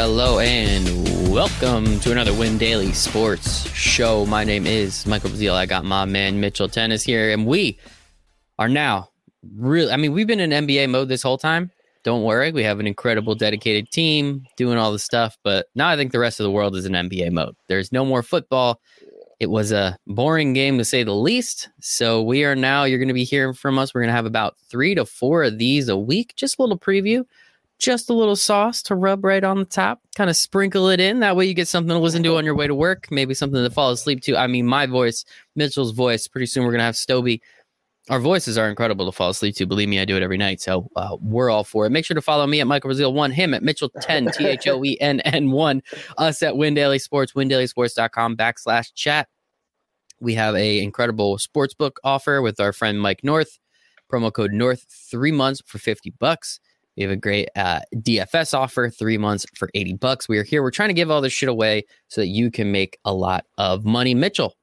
hello, and welcome to another Win Daily Sports Show. My name is Michael Bazile. I got my man Mitchell Thoennes here, and we are now really. I mean, we've been in NBA mode this whole time. Don't worry, we have an incredible, dedicated team doing all the stuff. But now I think the rest of the world is in NBA mode. There's no more football. It was a boring game to say the least. So we are now. You're going to be hearing from us. We're going to have about three to four of these a week. Just a little preview just a little sauce to rub right on the top, kind of sprinkle it in. That way you get something to listen to on your way to work, maybe something to fall asleep to. I mean, my voice, Mitchell's voice, pretty soon we're going to have Stoby. Our voices are incredible to fall asleep to. Believe me, I do it every night. So uh, we're all for it. Make sure to follow me at Michael Brazil 1, him at Mitchell10, T H O E N N 1, us at Win Daily Sports, windailysports.com backslash chat. We have a incredible sports book offer with our friend Mike North. Promo code North, three months for 50 bucks. We have a great uh, DFS offer, three months for 80 bucks. We are here. We're trying to give all this shit away so that you can make a lot of money. Mitchell,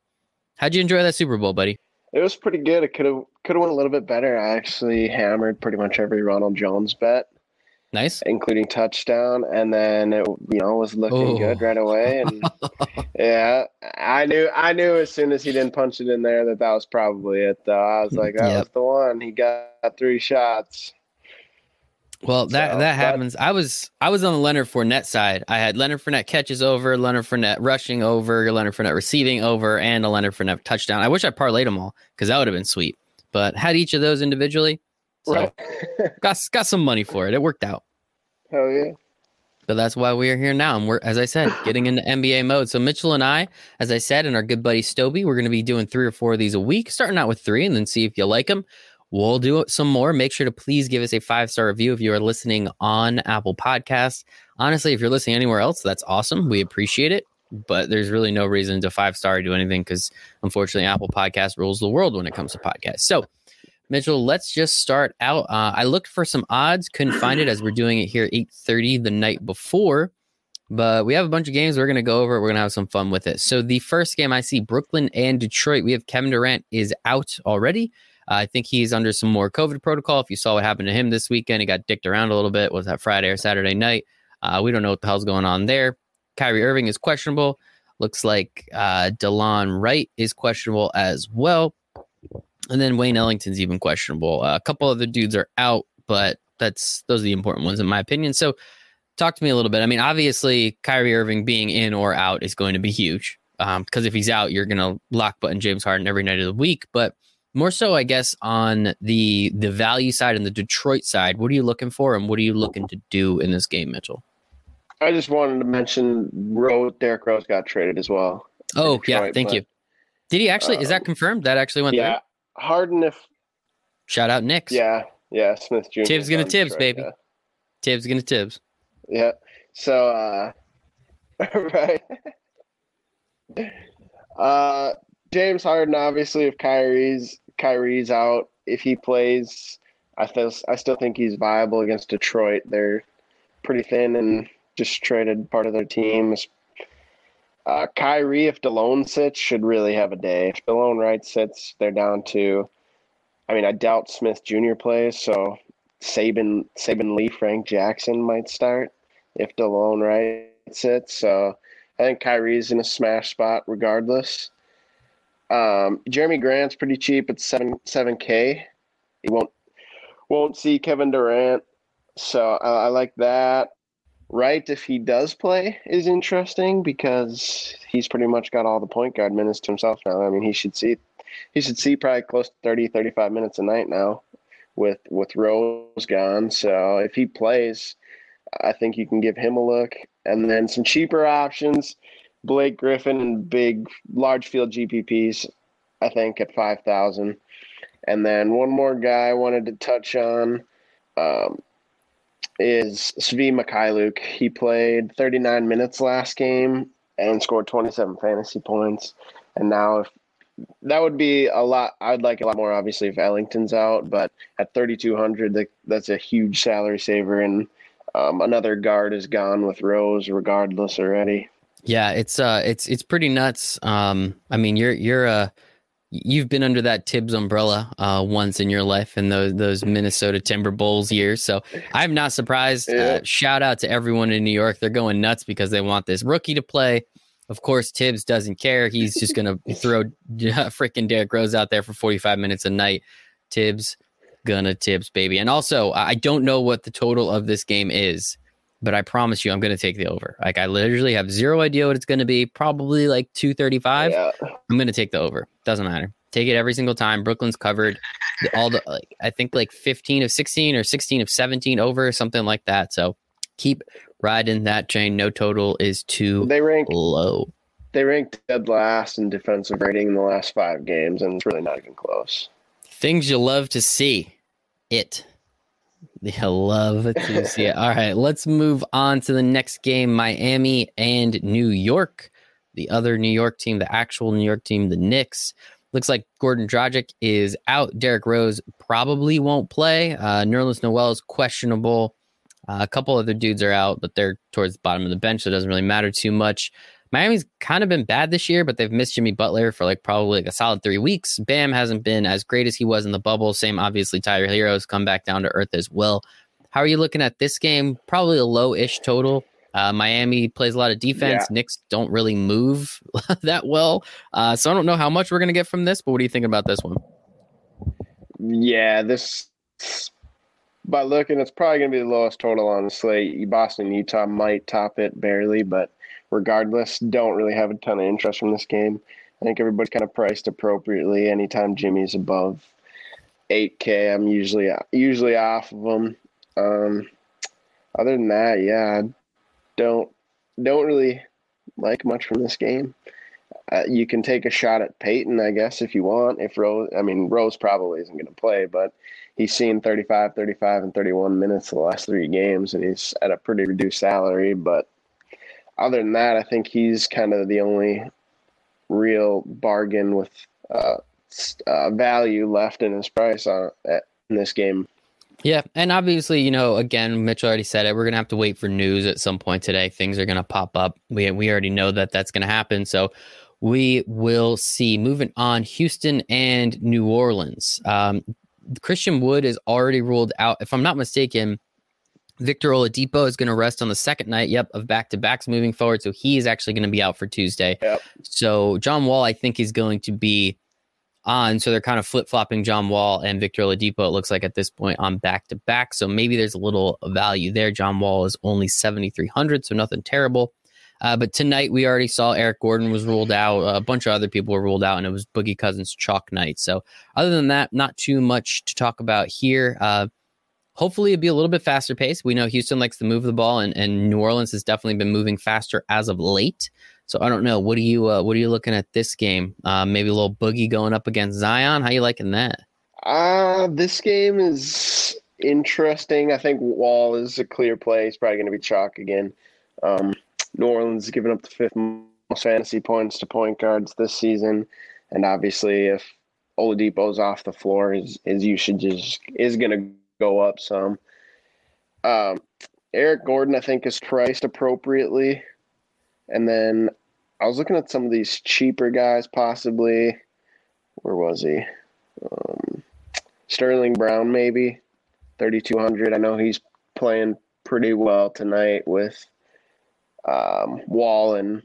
how'd you enjoy that Super Bowl, buddy? It was pretty good. It could have could have went a little bit better. I actually hammered pretty much every Ronald Jones bet. Nice, including touchdown, and then it you know was looking oh. good right away. And yeah, I knew I knew as soon as he didn't punch it in there that that was probably it. Though I was like, that yep. was the one. He got three shots. Well, that so, that happens. I was I was on the Leonard Fournette side. I had Leonard Fournette catches over, Leonard Fournette rushing over, Leonard Fournette receiving over, and a Leonard Fournette touchdown. I wish I parlayed them all because that would have been sweet. But had each of those individually, so right. got got some money for it. It worked out. Hell yeah! But that's why we are here now, and we're as I said, getting into NBA mode. So Mitchell and I, as I said, and our good buddy Stoby, we're going to be doing three or four of these a week, starting out with three, and then see if you like them. We'll do some more. Make sure to please give us a five star review if you are listening on Apple Podcasts. Honestly, if you're listening anywhere else, that's awesome. We appreciate it. But there's really no reason to five star do anything because unfortunately, Apple Podcast rules the world when it comes to podcasts. So, Mitchell, let's just start out. Uh, I looked for some odds, couldn't find it as we're doing it here 8:30 the night before. But we have a bunch of games we're going to go over. We're going to have some fun with it. So the first game I see Brooklyn and Detroit. We have Kevin Durant is out already. I think he's under some more COVID protocol. If you saw what happened to him this weekend, he got dicked around a little bit. Was that Friday or Saturday night? Uh, we don't know what the hell's going on there. Kyrie Irving is questionable. Looks like uh, Delon Wright is questionable as well. And then Wayne Ellington's even questionable. Uh, a couple other dudes are out, but that's those are the important ones in my opinion. So, talk to me a little bit. I mean, obviously, Kyrie Irving being in or out is going to be huge um, because if he's out, you're going to lock button James Harden every night of the week. But more so, I guess, on the the value side and the Detroit side. What are you looking for, and what are you looking to do in this game, Mitchell? I just wanted to mention Rose. Derrick Rose got traded as well. Oh Detroit, yeah, thank but, you. Did he actually? Um, is that um, confirmed? That actually went yeah, through. Harden. If shout out Knicks. Yeah, yeah. Smith Jr. Thibs gonna Thibs, Detroit, baby. Yeah. Thibs gonna Thibs. Yeah. So, uh, right. uh, James Harden, obviously, if Kyrie's Kyrie's out, if he plays, I still I still think he's viable against Detroit. They're pretty thin and just traded part of their team. Uh, Kyrie, if Delon sits, should really have a day. If Delon Wright sits, they're down to. I mean, I doubt Smith Jr. plays, so Saben Saben Lee, Frank Jackson might start if Delon Wright sits. So I think Kyrie's in a smash spot regardless. Um, Jerami Grant's pretty cheap at seven seven k. He won't won't see Kevin Durant, so I like that. Wright, if he does play, is interesting because he's pretty much got all the point guard minutes to himself now. I mean, he should see he should see probably close to 30, 35 minutes a night now with with Rose gone. So if he plays, I think you can give him a look. And then some cheaper options. Blake Griffin and big large field GPPs, I think at five thousand. And then one more guy I wanted to touch on um, is Svi Mykhailiuk. He played 39 minutes last game and scored 27 fantasy points. And now if that would be a lot. I'd like a lot more, obviously, if Ellington's out. But at 3,200, that's a huge salary saver. And um, another guard is gone with Rose, regardless already. Yeah, it's uh, it's it's pretty nuts. Um, I mean, you're you're a you've been under that Thibs umbrella uh, once in your life in those those Minnesota Timberwolves years. So I'm not surprised. Yeah. Uh, shout out to everyone in New York. They're going nuts because they want this rookie to play. Of course, Thibs doesn't care. He's just going to throw freaking Derrick Rose out there for 45 minutes a night. Thibs, gonna Thibs, baby. And also, I don't know what the total of this game is, but I promise you, I'm going to take the over. Like, I literally have zero idea what it's going to be. Probably like 235. Yeah. I'm going to take the over. Doesn't matter. Take it every single time. Brooklyn's covered all the, like, I think like 15 of 16 or 16 of 17 over, something like that. So keep riding that chain. No total is too they rank low. They ranked dead last in defensive rating in the last five games, and it's really not even close. Things you love to see. It. You love to see it. All right, let's move on to the next game Miami and New York. The other New York team, the actual New York team, the Knicks. Looks like Goran Dragic is out. Derrick Rose probably won't play. Uh, Nerlens Noel is questionable. Uh, a couple other dudes are out, but they're towards the bottom of the bench, so it doesn't really matter too much. Miami's kind of been bad this year, but they've missed Jimmy Butler for like probably like a solid three weeks. Bam hasn't been as great as he was in the bubble. Same, obviously, Tyler Herro's come back down to earth as well. How are you looking at this game? Probably a low ish total. Uh, Miami plays a lot of defense. Yeah. Knicks don't really move that well. Uh, so I don't know how much we're going to get from this, but what do you think about this one? Yeah, this by looking, it's probably going to be the lowest total on the slate. Boston, Utah might top it barely, but regardless, don't really have a ton of interest from this game. I think everybody's kind of priced appropriately. Anytime Jimmy's above 8K, I'm usually usually off of them. Um, other than that, yeah, don't don't really like much from this game. Uh, you can take a shot at Payton, I guess, if you want. If Rose, I mean, Rose probably isn't going to play, but he's seen 35, 35, and 31 minutes the last three games, and he's at a pretty reduced salary. But other than that, I think he's kind of the only real bargain with uh, uh, value left in his price on, at, in this game. Yeah, and obviously, you know, again, Mitch already said it. We're gonna have to wait for news at some point today. Things are gonna pop up. We we already know that that's gonna happen. So we will see. Moving on, Houston and New Orleans. Um, Christian Wood is already ruled out. If I'm not mistaken, Victor Oladipo is going to rest on the second night, yep, of back to backs moving forward. So he is actually going to be out for Tuesday. Yep. So John Wall, I think, is going to be on. So they're kind of flip flopping John Wall and Victor Oladipo, it looks like at this point on back to back. So maybe there's a little value there. John Wall is only 7,300, so nothing terrible. Uh, but tonight we already saw Eric Gordon was ruled out. A bunch of other people were ruled out, and it was Boogie Cousins chalk night. So other than that, not too much to talk about here. Uh, hopefully it'll be a little bit faster pace. We know Houston likes to move the ball, and, and New Orleans has definitely been moving faster as of late. So I don't know. What are you uh, What are you looking at this game? Uh, maybe a little Boogie going up against Zion. How you liking that? Uh, this game is interesting. I think Wall is a clear play. He's probably going to be chalk again. Um, New Orleans has given up the fifth most fantasy points to point guards this season, and obviously, if Oladipo's off the floor, his his usage is is going to go up some. Um, Eric Gordon, I think, is priced appropriately, and then I was looking at some of these cheaper guys, possibly. Where was he? Um, Sterling Brown, maybe thirty two hundred. I know he's playing pretty well tonight with um, Wall and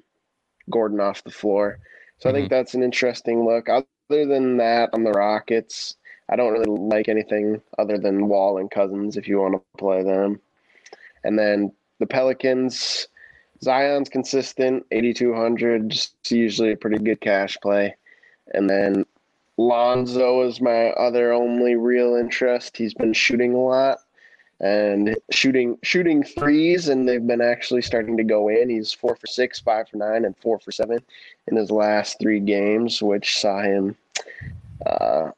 Gordon off the floor. So mm-hmm. I think mm-hmm. that's an interesting look. Other than that, on the Rockets, I don't really like anything other than Wall and Cousins if you want to play them. And then the Pelicans, Zion's consistent, 8,200, just usually a pretty good cash play. And then Lonzo is my other only real interest. He's been shooting a lot and shooting shooting threes, and they've been actually starting to go in. He's four for six, five for nine, and four for seven in his last three games, which saw him uh,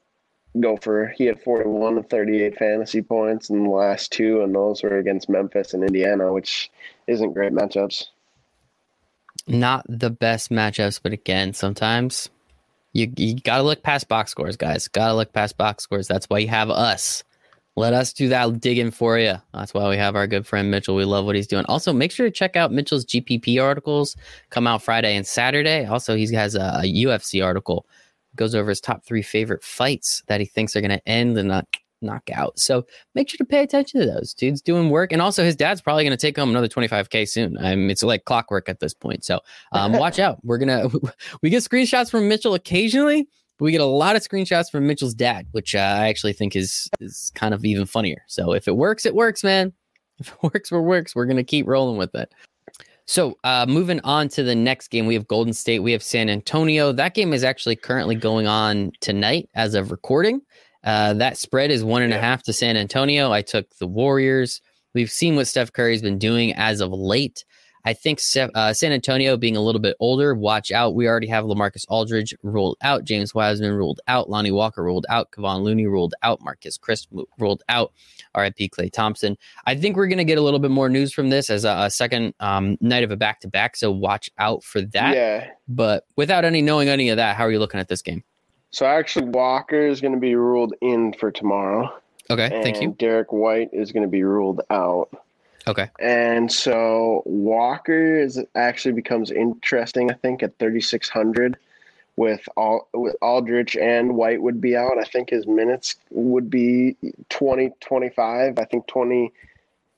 go for. He had forty-one and thirty-eight fantasy points in the last two, and those were against Memphis and Indiana, which isn't great matchups. Not the best matchups, but again, sometimes you you gotta look past box scores, guys. Gotta look past box scores. That's why you have us let us do that digging for you. That's why we have our good friend Mitchell. We love what he's doing. Also, make sure to check out Mitchell's GPP articles. Come out Friday and Saturday. Also, he has a UFC article goes over his top three favorite fights that he thinks are going to end and not knock out. So make sure to pay attention to those. Dude's doing work. And also, his dad's probably going to take home another 25K soon. Mean, it's like clockwork at this point. So um, watch out. We're going to, we get screenshots from Mitchell occasionally. But we get a lot of screenshots from Mitchell's dad, which uh, I actually think is is kind of even funnier. So if it works, it works, man. If it works, it works. We're gonna keep rolling with it. So, uh, moving on to the next game, we have Golden State, we have San Antonio. That game is actually currently going on tonight as of recording. Uh, that spread is one and a half to San Antonio. I took the Warriors. We've seen what Steph Curry's been doing as of late. I think uh, San Antonio being a little bit older, watch out. We already have Lamarcus Aldridge ruled out, James Wiseman ruled out, Lonnie Walker ruled out, Kevon Looney ruled out, Marquese Chriss ruled out, RIP Klay Thompson. I think we're going to get a little bit more news from this as a, a second um, night of a back to back, so watch out for that. Yeah. But without any knowing any of that, how are you looking at this game? So actually, Walker is going to be ruled in for tomorrow. Okay, thank you. Derrick White is going to be ruled out. Okay. And so Walker is actually becomes interesting, I think, at 3,600 with all with Aldridge and White would be out. I think his minutes would be 20, 25. I think 20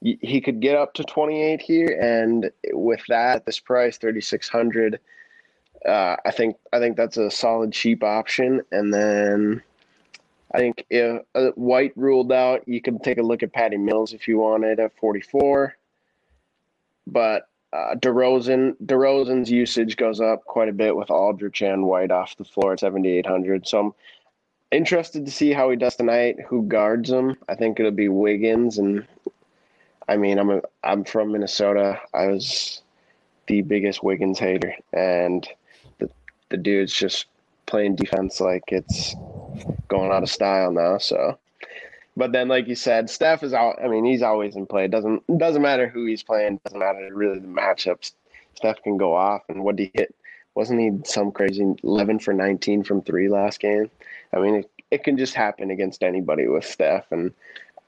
he could get up to 28 here and with that this price 3600 uh, I think I think that's a solid cheap option and then I think if uh, White ruled out, you can take a look at Patty Mills if you wanted at 44. But uh, DeRozan, DeRozan's usage goes up quite a bit with Aldridge and White off the floor at 7,800. So I'm interested to see how he does tonight. Who guards him? I think it'll be Wiggins, and I mean, I'm a, I'm from Minnesota. I was the biggest Wiggins hater, and the the dude's just playing defense like it's going out of style now. So, but then, like you said, Steph is out. I mean, he's always in play. It doesn't doesn't matter who he's playing. Doesn't matter really the matchups. Steph can go off. And what did he hit? Wasn't he some crazy eleven for nineteen from three last game? I mean, it, it can just happen against anybody with Steph, and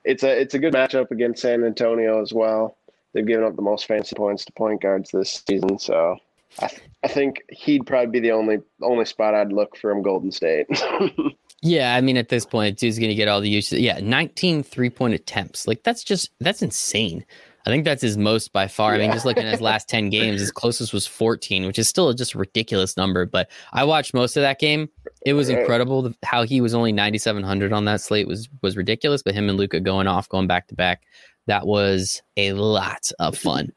it's a it's a good matchup against San Antonio as well. They've given up the most fancy points to point guards this season, so I, th- I think he'd probably be the only only spot I'd look for him Golden State. yeah, I mean at this point, dude's gonna get all the use. Yeah, 19 three point attempts. Like that's just that's insane. I think that's his most by far. Yeah. I mean, just looking at his last 10 games, his closest was 14, which is still just a ridiculous number. But I watched most of that game. It was incredible how he was only 9,700 on that slate was was ridiculous. But him and Luka going off, going back to back, that was a lot of fun.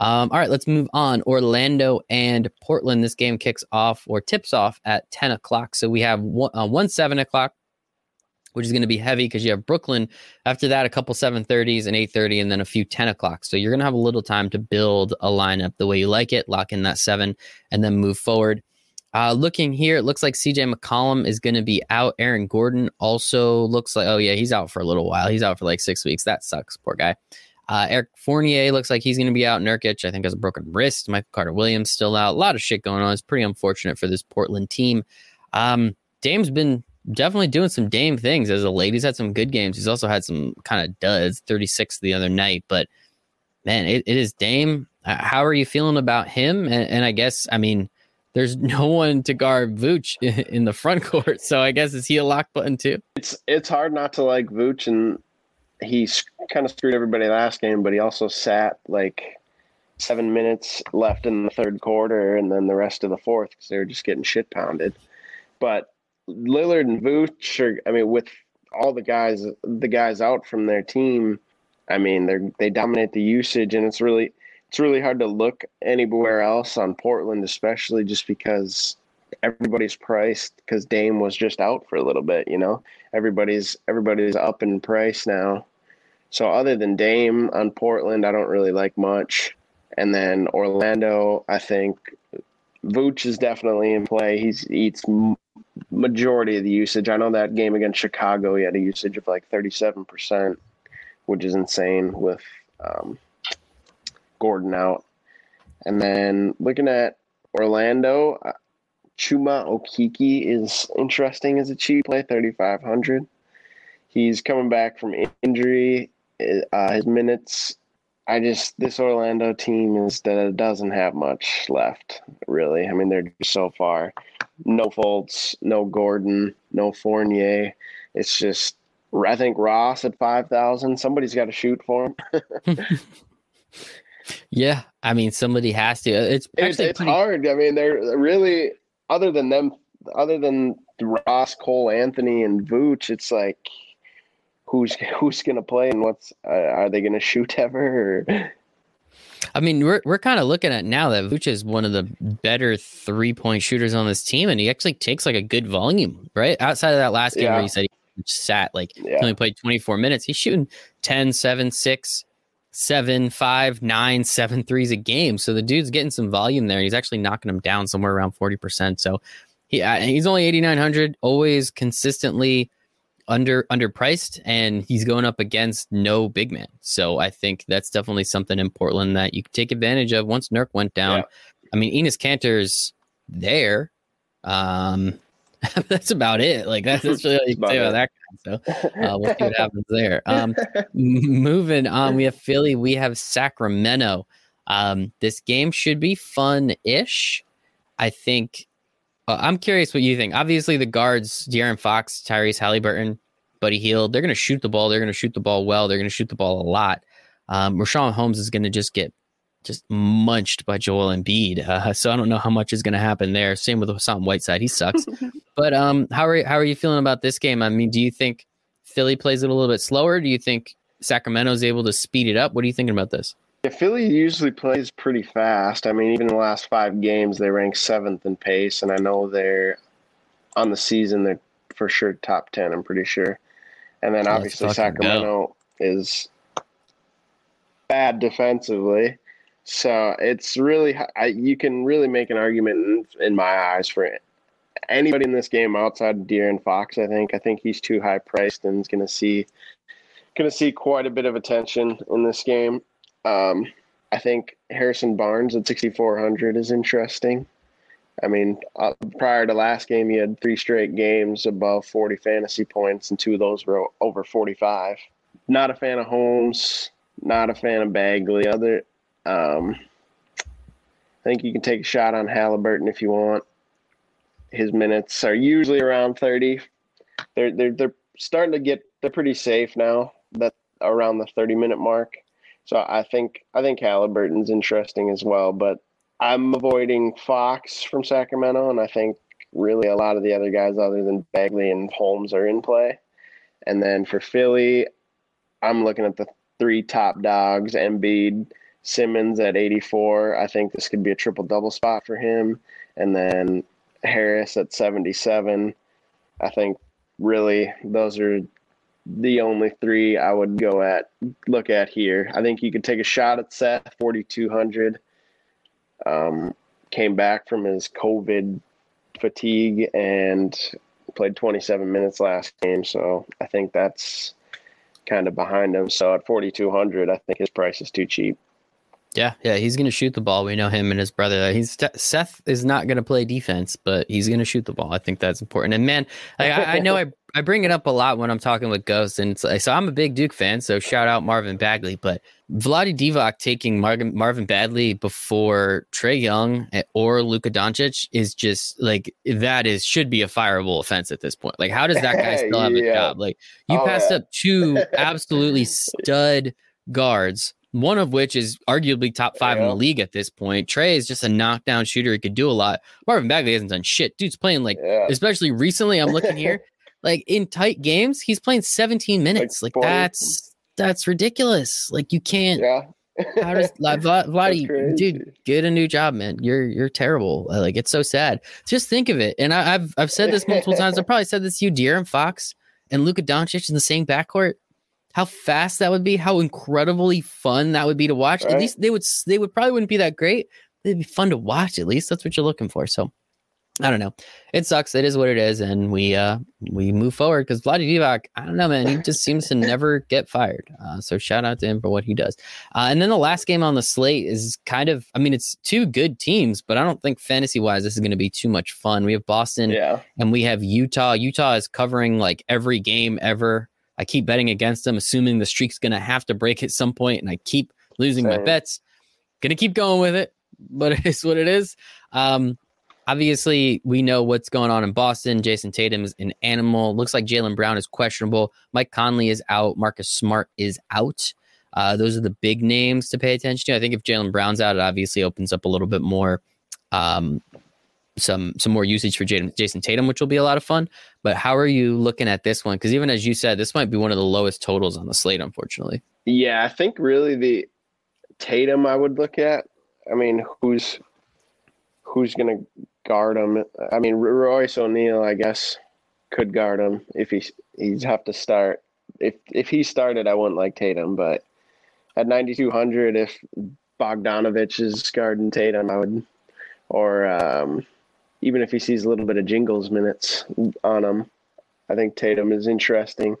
Um, all right, let's move on. Orlando and Portland. This game kicks off or tips off at 10 o'clock. So we have one, uh, one 7 o'clock, which is going to be heavy because you have Brooklyn. After that, a couple 7.30s and 8.30, and then a few 10 o'clock. So you're going to have a little time to build a lineup the way you like it, lock in that 7, and then move forward. Uh, looking here, it looks like CJ McCollum is going to be out. Aaron Gordon also looks like, oh, yeah, he's out for a little while. He's out for like six weeks. That sucks. Poor guy. Uh, Erik Fournier looks like he's going to be out. Nurkic, I think, has a broken wrist. Michael Carter Williams still out. A lot of shit going on. It's pretty unfortunate for this Portland team. Um, Dame's been definitely doing some Dame things as a late. He's had some good games. He's also had some kind of duds, 36 the other night. But man, it, it is Dame. How are you feeling about him? And, and I guess, I mean, there's no one to guard Vooch in the front court. So I guess is he a lock button too? It's it's hard not to like Vooch, and he kind of screwed everybody last game, but he also sat like seven minutes left in the third quarter and then the rest of the fourth because they were just getting shit pounded. But Lillard and Vooch are, I mean, with all the guys, the guys out from their team, I mean, they they dominate the usage, and it's really it's really hard to look anywhere else on Portland, especially just because everybody's priced because Dame was just out for a little bit. You know, everybody's everybody's up in price now. So other than Dame on Portland, I don't really like much. And then Orlando, I think Vooch is definitely in play. He's, eats majority of the usage. I know that game against Chicago, he had a usage of like 37%, which is insane with um, Gordon out. And then looking at Orlando, uh, Chuma Okeke is interesting as a cheap play, 3,500. He's coming back from injury. Uh, his minutes I just this Orlando team is that it doesn't have much left, really. I mean, they're just so far. No Fultz, no Gordon, no Fournier. It's just I think Ross at five thousand. Somebody's got to shoot for him. yeah, I mean, somebody has to. It's it's, it's pretty... hard. I mean, they're really other than them, other than Ross, Cole, Anthony, and Vooch. It's like who's who's going to play and what's uh, are they going to shoot ever? Or? I mean, we're we're kind of looking at now that Vooch is one of the better three point shooters on this team, and he actually takes like a good volume, right? Outside of that last game yeah. where he said he sat like yeah. he only played 24 minutes, he's shooting 10, 7, 6, 7, 5, 9, 7 threes a game. So the dude's getting some volume there. He's actually knocking them down somewhere around 40%. So he uh, he's only 8900, always consistently under underpriced and he's going up against no big man. So I think that's definitely something in Portland that you can take advantage of once Nurk went down. Yeah. I mean, Enes Kanter's there. Um, that's about it. Like that's, that's really all you can say about that. So uh, we'll see what happens there. Um, moving on, we have Philly. We have Sacramento. Um, this game should be fun-ish. I think uh, I'm curious what you think. Obviously, the guards, De'Aaron Fox, Tyrese Halliburton, Buddy Hield, they're going to shoot the ball. They're going to shoot the ball well. They're going to shoot the ball a lot. Um, Richaun Holmes is going to just get just munched by Joel Embiid. Uh, so I don't know how much is going to happen there. Same with Hassan Whiteside. He sucks. but um, how are how are you feeling about this game? I mean, do you think Philly plays it a little bit slower? Do you think Sacramento is able to speed it up? What are you thinking about this? Yeah, Philly usually plays pretty fast. I mean, even in the last five games, they rank seventh in pace, and I know they're on the season. They're for sure top ten. I'm pretty sure. And then obviously Sacramento go. is bad defensively, so it's really I, you can really make an argument in, in my eyes for anybody in this game outside of and Fox. I think I think he's too high priced and is going to see going to see quite a bit of attention in this game. Um, I think Harrison Barnes at 6,400 is interesting. I mean, uh, prior to last game, he had three straight games above 40 fantasy points, and two of those were over 45. Not a fan of Holmes, not a fan of Bagley. Other, um, I think you can take a shot on Halliburton if you want. His minutes are usually around 30. They're they're they're starting to get they're pretty safe now. That around the 30 minute mark. So I think I think Halliburton's interesting as well, but I'm avoiding Fox from Sacramento, and I think really a lot of the other guys other than Bagley and Holmes are in play. And then for Philly, I'm looking at the three top dogs: Embiid, Simmons at 84. I think this could be a triple double spot for him, and then Harris at 77. I think really those are the only three I would go at look at here. I think you could take a shot at Seth, 4,200. Um, came back from his COVID fatigue and played 27 minutes last game. So I think that's kind of behind him. So at 4,200, I think his price is too cheap. Yeah, yeah, he's going to shoot the ball. We know him and his brother. He's Seth is not going to play defense, but he's going to shoot the ball. I think that's important. And man, I, I know I I bring it up a lot when I'm talking with Ghost, and like, so I'm a big Duke fan. So shout out Marvin Bagley, but Vlade Divac taking Marvin, Marvin Bagley before Trae Young or Luka Doncic is just like that is should be a fireable offense at this point. Like, how does that guy still have yeah. a job? Like, you oh, passed yeah. up two absolutely stud guards one of which is arguably top five yeah. in the league at this point. Trae is just a knockdown shooter. He could do a lot. Marvin Bagley hasn't done shit. Dude's playing like, yeah. especially recently. I'm looking here, like in tight games, he's playing 17 minutes. Like, like that's that's ridiculous. Like you can't. Yeah. how does like Vlade, dude, get a new job, man. You're you're terrible. Uh, like it's so sad. Just think of it. And I, have I've said this multiple times. I probably said this to you, De'Aaron Fox and Luka Doncic in the same backcourt. How fast that would be. How incredibly fun that would be to watch. Right. At least they would they would probably wouldn't be that great. It'd be fun to watch. At least that's what you're looking for. So I don't know. It sucks. It is what it is, and we uh we move forward because Vlade Divac, I don't know, man. He just seems to never get fired. Uh, so shout out to him for what he does. Uh, and then the last game on the slate is kind of, I mean, it's two good teams, but I don't think fantasy wise this is going to be too much fun. We have Boston, yeah. and we have Utah. Utah is covering like every game ever. I keep betting against them, assuming the streak's going to have to break at some point, and I keep losing Same. my bets. Gonna keep going with it, but it is what it is. Um, obviously, we know what's going on in Boston. Jayson Tatum is an animal. Looks like Jaylen Brown is questionable. Mike Conley is out. Marcus Smart is out. Uh, those are the big names to pay attention to. I think if Jaylen Brown's out, it obviously opens up a little bit more um, some some more usage for Jayson Tatum, which will be a lot of fun. But how are you looking at this one? Because even as you said, this might be one of the lowest totals on the slate, unfortunately. Yeah, I think really the Tatum I would look at. I mean, who's who's going to guard him? I mean, Royce O'Neale, I guess, could guard him if he he'd have to start. If if he started, I wouldn't like Tatum, but at 9200, if Bogdanovic is guarding Tatum, I would, or um, even if he sees a little bit of jingles minutes on him, I think Tatum is interesting.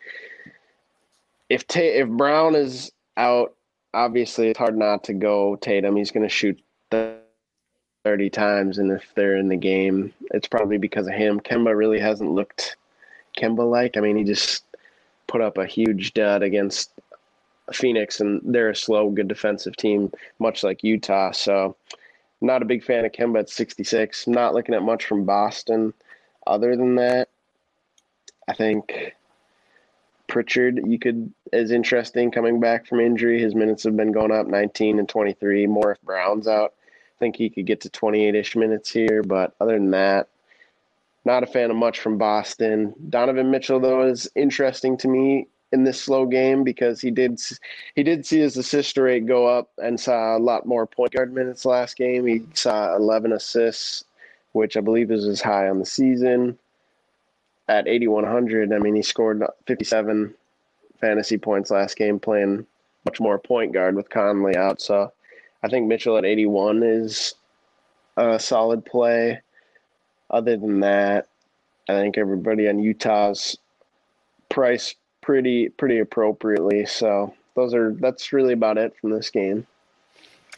If Ta- if Brown is out, obviously it's hard not to go Tatum. He's going to shoot thirty times, and if they're in the game, it's probably because of him. Kemba really hasn't looked Kemba like. I mean, he just put up a huge dud against Phoenix, and they're a slow, good defensive team, much like Utah. So not a big fan of Kemba at 66. Not looking at much from Boston. Other than that, I think Pritchard you could is interesting coming back from injury. His minutes have been going up 19 and 23. More if Brown's out. I think he could get to 28-ish minutes here, but other than that, not a fan of much from Boston. Donovan Mitchell though is interesting to me in this slow game because he did he did see his assist rate go up and saw a lot more point guard minutes last game. He saw 11 assists, which I believe is as high on the season at 8100. I mean, he scored 57 fantasy points last game playing much more point guard with Conley out. So I think Mitchell at 81 is a solid play. Other than that, I think everybody on Utah's price pretty pretty appropriately. So those are that's really about it from this game.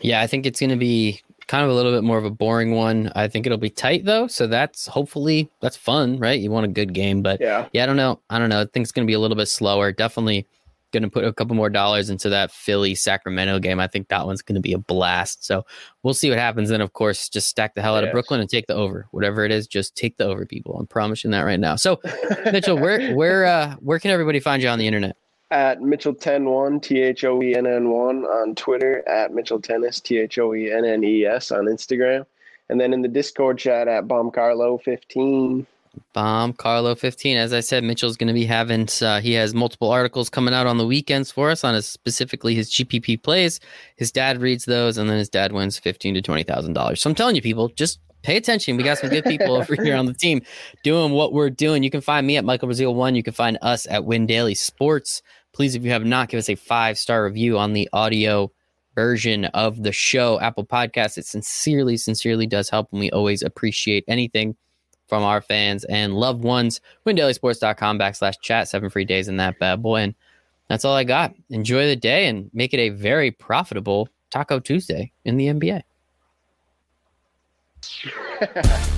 Yeah, I think it's going to be kind of a little bit more of a boring one. I think it'll be tight though, so that's hopefully that's fun, right? You want a good game, but yeah, yeah, I don't know, I don't know. I think it's going to be a little bit slower. Definitely going to put a couple more dollars into that Philly Sacramento game. I think that one's going to be a blast. So we'll see what happens. Then, of course, just stack the hell out yes. of Brooklyn and take the over. Whatever it is, just take the over, people. I'm promising that right now. So, Mitchell, where where uh, where can everybody find you on the internet? At Mitchell Ten One T H O E N N One on Twitter. At Mitchell Thoennes T H O E N N E S on Instagram, and then in the Discord chat at Bomb Carlo 15. Bomb Carlo 15. As I said, Mitchell's going to be having, uh, he has multiple articles coming out on the weekends for us on his, specifically his GPP plays. His dad reads those, and then his dad wins fifteen to $20,000. So I'm telling you, people, just pay attention. We got some good people over here on the team doing what we're doing. You can find me at Michael Brazil One. You can find us at Win Daily Sports. Please, if you have not, give us a five star review on the audio version of the show, Apple Podcasts. It sincerely, sincerely does help, and we always appreciate anything from our fans and loved ones. WinDailySports.com backslash chat. Seven free days in that bad boy. And that's all I got. Enjoy the day and make it a very profitable Taco Tuesday in the NBA.